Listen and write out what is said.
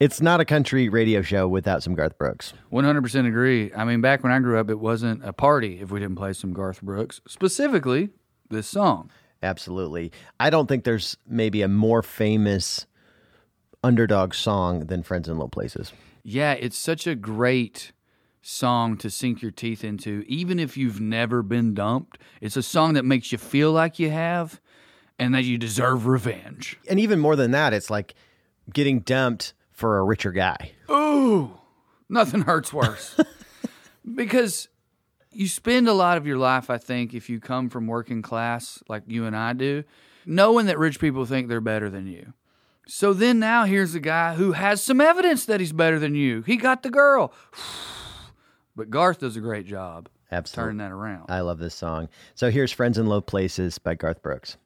It's not a country radio show without some Garth Brooks. 100% agree. I mean, back when I grew up, it wasn't a party if we didn't play some Garth Brooks, specifically this song. Absolutely. I don't think there's maybe a more famous underdog song than Friends in Low Places. Yeah, it's such a great song to sink your teeth into, even if you've never been dumped. It's a song that makes you feel like you have and that you deserve revenge. And even more than that, it's like getting dumped for a richer guy. Ooh, nothing hurts worse. because you spend a lot of your life, I think, if you come from working class like you and I do, knowing that rich people think they're better than you. So then now here's a guy who has some evidence that he's better than you. He got the girl. but Garth does a great job Absolutely. turning that around. I love this song. So here's Friends in Low Places by Garth Brooks.